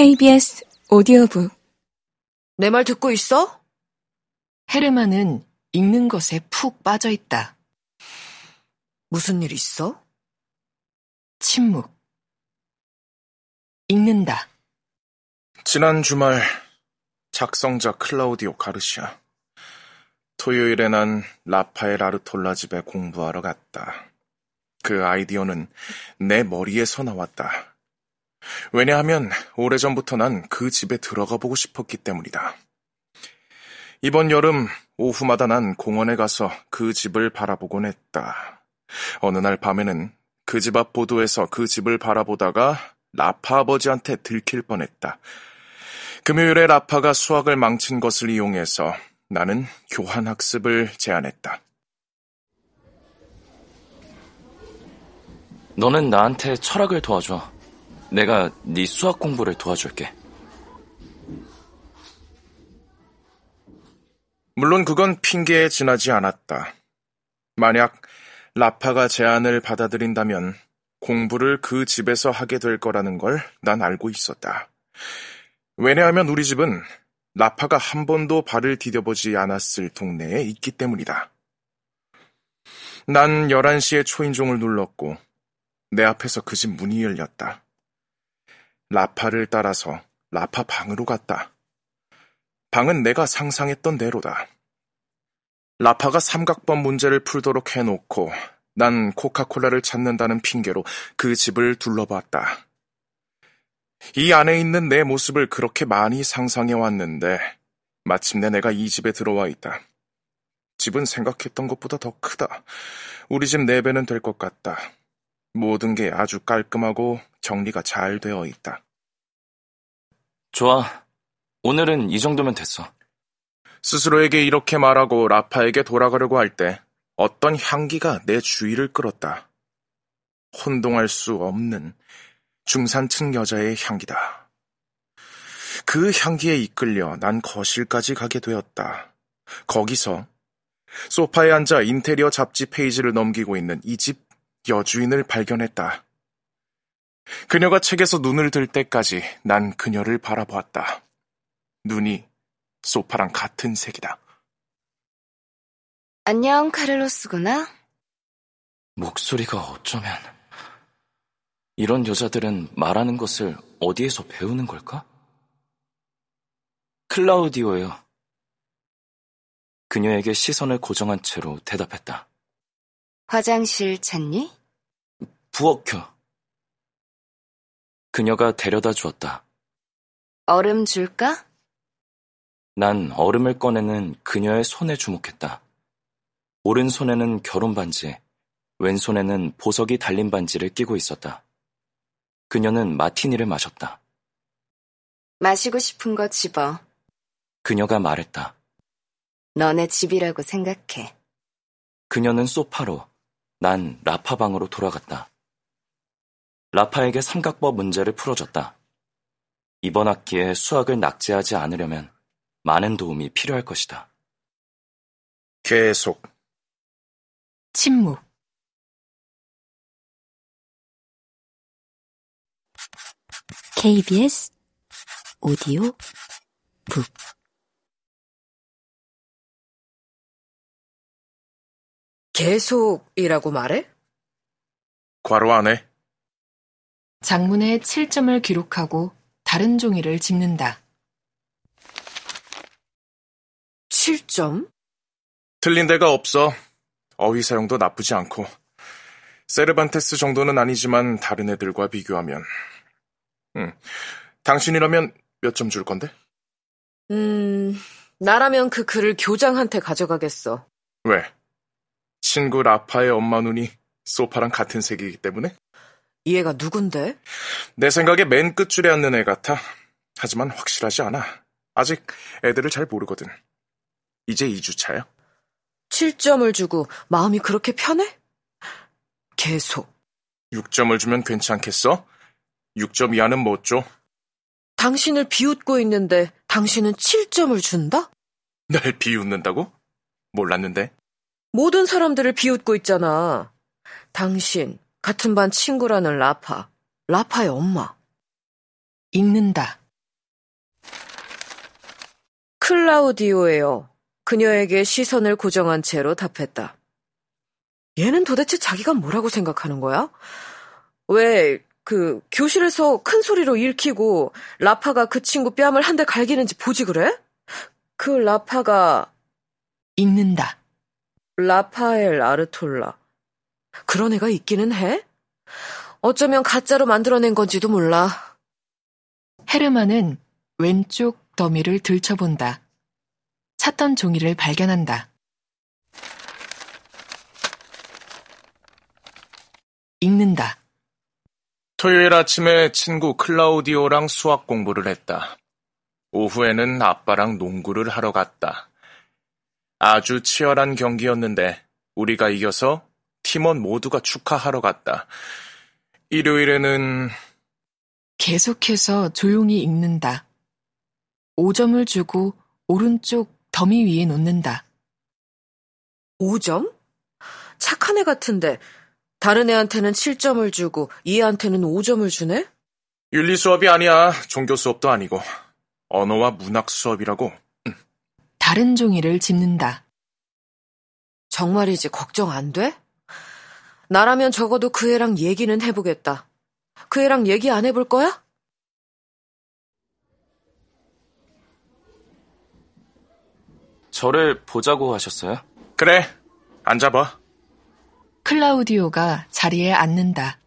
KBS 오디오북 내 말 듣고 있어? 헤르만은 읽는 것에 푹 빠져 있다. 무슨 일 있어? 침묵. 읽는다. 지난 주말 작성자 클라우디오 가르시아. 토요일에 난 라파엘 아르톨라 집에 공부하러 갔다. 그 아이디어는 내 머리에서 나왔다. 왜냐하면 오래전부터 난 그 집에 들어가 보고 싶었기 때문이다. 이번 여름 오후마다 난 공원에 가서 그 집을 바라보곤 했다. 어느 날 밤에는 그 집 앞 보도에서 그 집을 바라보다가 라파 아버지한테 들킬 뻔했다. 금요일에 라파가 수학을 망친 것을 이용해서 나는 교환 학습을 제안했다. 너는 나한테 철학을 도와줘. 내가 네 수학 공부를 도와줄게. 물론 그건 핑계에 지나지 않았다. 만약 라파가 제안을 받아들인다면 공부를 그 집에서 하게 될 거라는 걸 난 알고 있었다. 왜냐하면 우리 집은 라파가 한 번도 발을 디뎌보지 않았을 동네에 있기 때문이다. 난 11시에 초인종을 눌렀고 내 앞에서 그 집 문이 열렸다. 라파를 따라서 라파 방으로 갔다. 방은 내가 상상했던 대로다. 라파가 삼각번 문제를 풀도록 해놓고 난 코카콜라를 찾는다는 핑계로 그 집을 둘러봤다. 이 안에 있는 내 모습을 그렇게 많이 상상해 왔는데 마침내 내가 이 집에 들어와 있다. 집은 생각했던 것보다 더 크다. 우리 집네 배는 될 것 같다. 모든 게 아주 깔끔하고 정리가 잘 되어 있다. 좋아. 오늘은 이 정도면 됐어. 스스로에게 이렇게 말하고 라파에게 돌아가려고 할 때 어떤 향기가 내 주의를 끌었다. 혼동할 수 없는 중산층 여자의 향기다. 그 향기에 이끌려 난 거실까지 가게 되었다. 거기서 소파에 앉아 인테리어 잡지 페이지를 넘기고 있는 이 집 여주인을 발견했다. 그녀가 책에서 눈을 들 때까지 난 그녀를 바라보았다. 눈이 소파랑 같은 색이다. 안녕, 카를로스구나. 목소리가 어쩌면 이런 여자들은 말하는 것을 어디에서 배우는 걸까? 클라우디오요. 그녀에게 시선을 고정한 채로 대답했다. 화장실 찾니? 부엌교. 그녀가 데려다 주었다. 얼음 줄까? 난 얼음을 꺼내는 그녀의 손에 주목했다. 오른손에는 결혼 반지, 왼손에는 보석이 달린 반지를 끼고 있었다. 그녀는 마티니를 마셨다. 마시고 싶은 거 집어. 그녀가 말했다. 너네 집이라고 생각해. 그녀는 소파로, 난 라파 방으로 돌아갔다. 라파에게 삼각법 문제를 풀어줬다. 이번 학기에 수학을 낙제하지 않으려면 많은 도움이 필요할 것이다. 계속. 침묵. KBS 오디오 북 계속이라고 말해? 괄호 안에 장문에 7점을 기록하고 다른 종이를 집는다. 7점? 틀린 데가 없어. 어휘 사용도 나쁘지 않고. 세르반테스 정도는 아니지만 다른 애들과 비교하면. 음, 당신이라면 몇 점 줄 건데? 음, 나라면 그 글을 교장한테 가져가겠어. 왜? 친구 라파의 엄마 눈이 소파랑 같은 색이기 때문에? 이 애가 누군데? 내 생각에 맨 끝줄에 앉는 애 같아. 하지만 확실하지 않아. 아직 애들을 잘 모르거든. 이제 2주차야. 7점을 주고 마음이 그렇게 편해? 계속. 6점을 주면 괜찮겠어? 6점 이하는 못 줘. 당신을 비웃고 있는데 당신은 7점을 준다? 날 비웃는다고? 몰랐는데. 모든 사람들을 비웃고 있잖아. 당신, 같은 반 친구라는 라파, 라파의 엄마. 읽는다. 클라우디오예요. 그녀에게 시선을 고정한 채로 답했다. 얘는 도대체 자기가 뭐라고 생각하는 거야? 왜, 그, 교실에서 큰 소리로 읽히고, 라파가 그 친구 뺨을 한 대 갈기는지 보지 그래? 그 라파가, 읽는다. 라파엘 아르톨라. 그런 애가 있기는 해? 어쩌면 가짜로 만들어낸 건지도 몰라. 헤르만은 왼쪽 더미를 들춰본다. 찾던 종이를 발견한다. 읽는다. 토요일 아침에 친구 클라우디오랑 수학 공부를 했다. 오후에는 아빠랑 농구를 하러 갔다. 아주 치열한 경기였는데 우리가 이겨서 팀원 모두가 축하하러 갔다. 일요일에는 계속해서 조용히 읽는다. 5점을 주고 오른쪽 더미 위에 놓는다. 5점? 착한 애 같은데, 다른 애한테는 7점을 주고, 이 애한테는 5점을 주네? 윤리 수업이 아니야. 종교 수업도 아니고. 언어와 문학 수업이라고. 다른 종이를 집는다. 정말이지 걱정 안 돼? 나라면 적어도 그 애랑 얘기는 해보겠다. 그 애랑 얘기 안 해볼 거야? 저를 보자고 하셨어요? 그래. 앉아봐. 클라우디오가 자리에 앉는다.